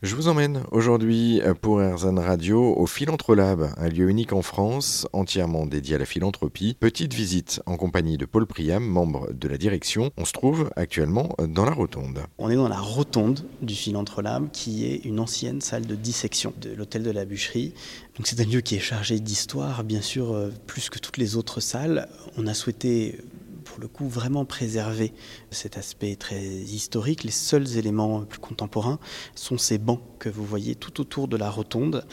Je vous emmène aujourd'hui pour Erzan Radio au Philantrolab, un lieu unique en France, entièrement dédié à la philanthropie. Petite visite en compagnie de Paul Priam, membre de la direction. On se trouve actuellement dans la rotonde. On est dans la rotonde du Philantrolab, qui est une ancienne salle de dissection de l'hôtel de la bûcherie. C'est un lieu qui est chargé d'histoire, bien sûr, euh, plus que toutes les autres salles. On a souhaité le coup vraiment préserver cet aspect très historique. Les seuls éléments plus contemporains sont ces bancs que vous voyez tout autour de la rotonde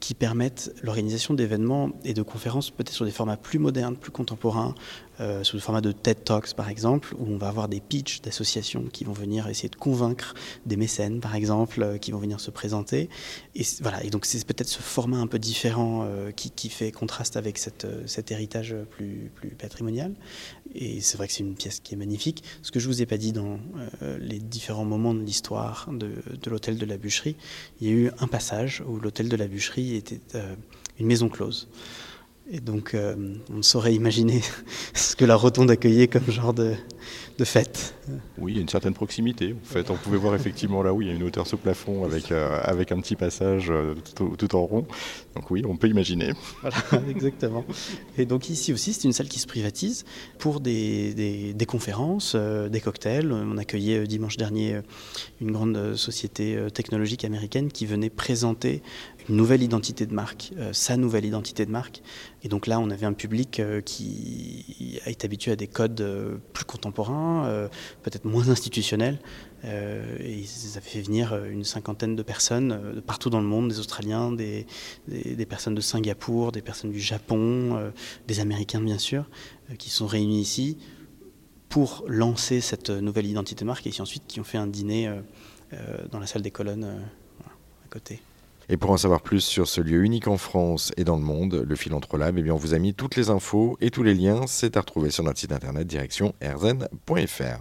qui permettent l'organisation d'événements et de conférences peut-être sur des formats plus modernes, plus contemporains, euh, sous le format de TED Talks par exemple, où on va avoir des pitchs d'associations qui vont venir essayer de convaincre des mécènes par exemple, euh, qui vont venir se présenter. Et voilà, et donc c'est peut-être ce format un peu différent euh, qui, qui, fait contraste avec cette, cet héritage plus, plus patrimonial. Et c'est vrai que c'est une pièce qui est magnifique. Ce que je vous ai pas dit dans les différents moments de l'histoire de, de l'hôtel de la bûcherie, il y a eu un passage où l'hôtel de la bûcherie était une maison close. Et donc, euh, on ne saurait imaginer ce que la rotonde accueillait comme genre de, de fête. Oui, il y a une certaine proximité. En fait, on pouvait voir effectivement là où il y a une hauteur sous plafond avec, euh, avec un petit passage euh, tout, en rond. Donc oui, on peut imaginer. Voilà, exactement. Et donc ici aussi, c'est une salle qui se privatise pour des, des, des conférences, des cocktails. On accueillait dimanche dernier une grande société technologique américaine qui venait présenter une nouvelle identité de marque, sa nouvelle identité de marque. Et donc là, on avait un public euh, qui a été habitué à des codes euh, plus contemporains, euh, peut-être moins institutionnels. et ils avaient fait venir une cinquantaine de personnes de partout dans le monde, des Australiens, des, personnes de Singapour, des personnes du Japon, des Américains bien sûr, qui sont réunis ici pour lancer cette nouvelle identité de marque et ensuite qui ont fait un dîner dans la salle des colonnes à côté. Et pour en savoir plus sur ce lieu unique en France et dans le monde, le Philantrolab, eh bien on vous a mis toutes les infos et tous les liens. C'est à retrouver sur notre site internet direction erzen.fr.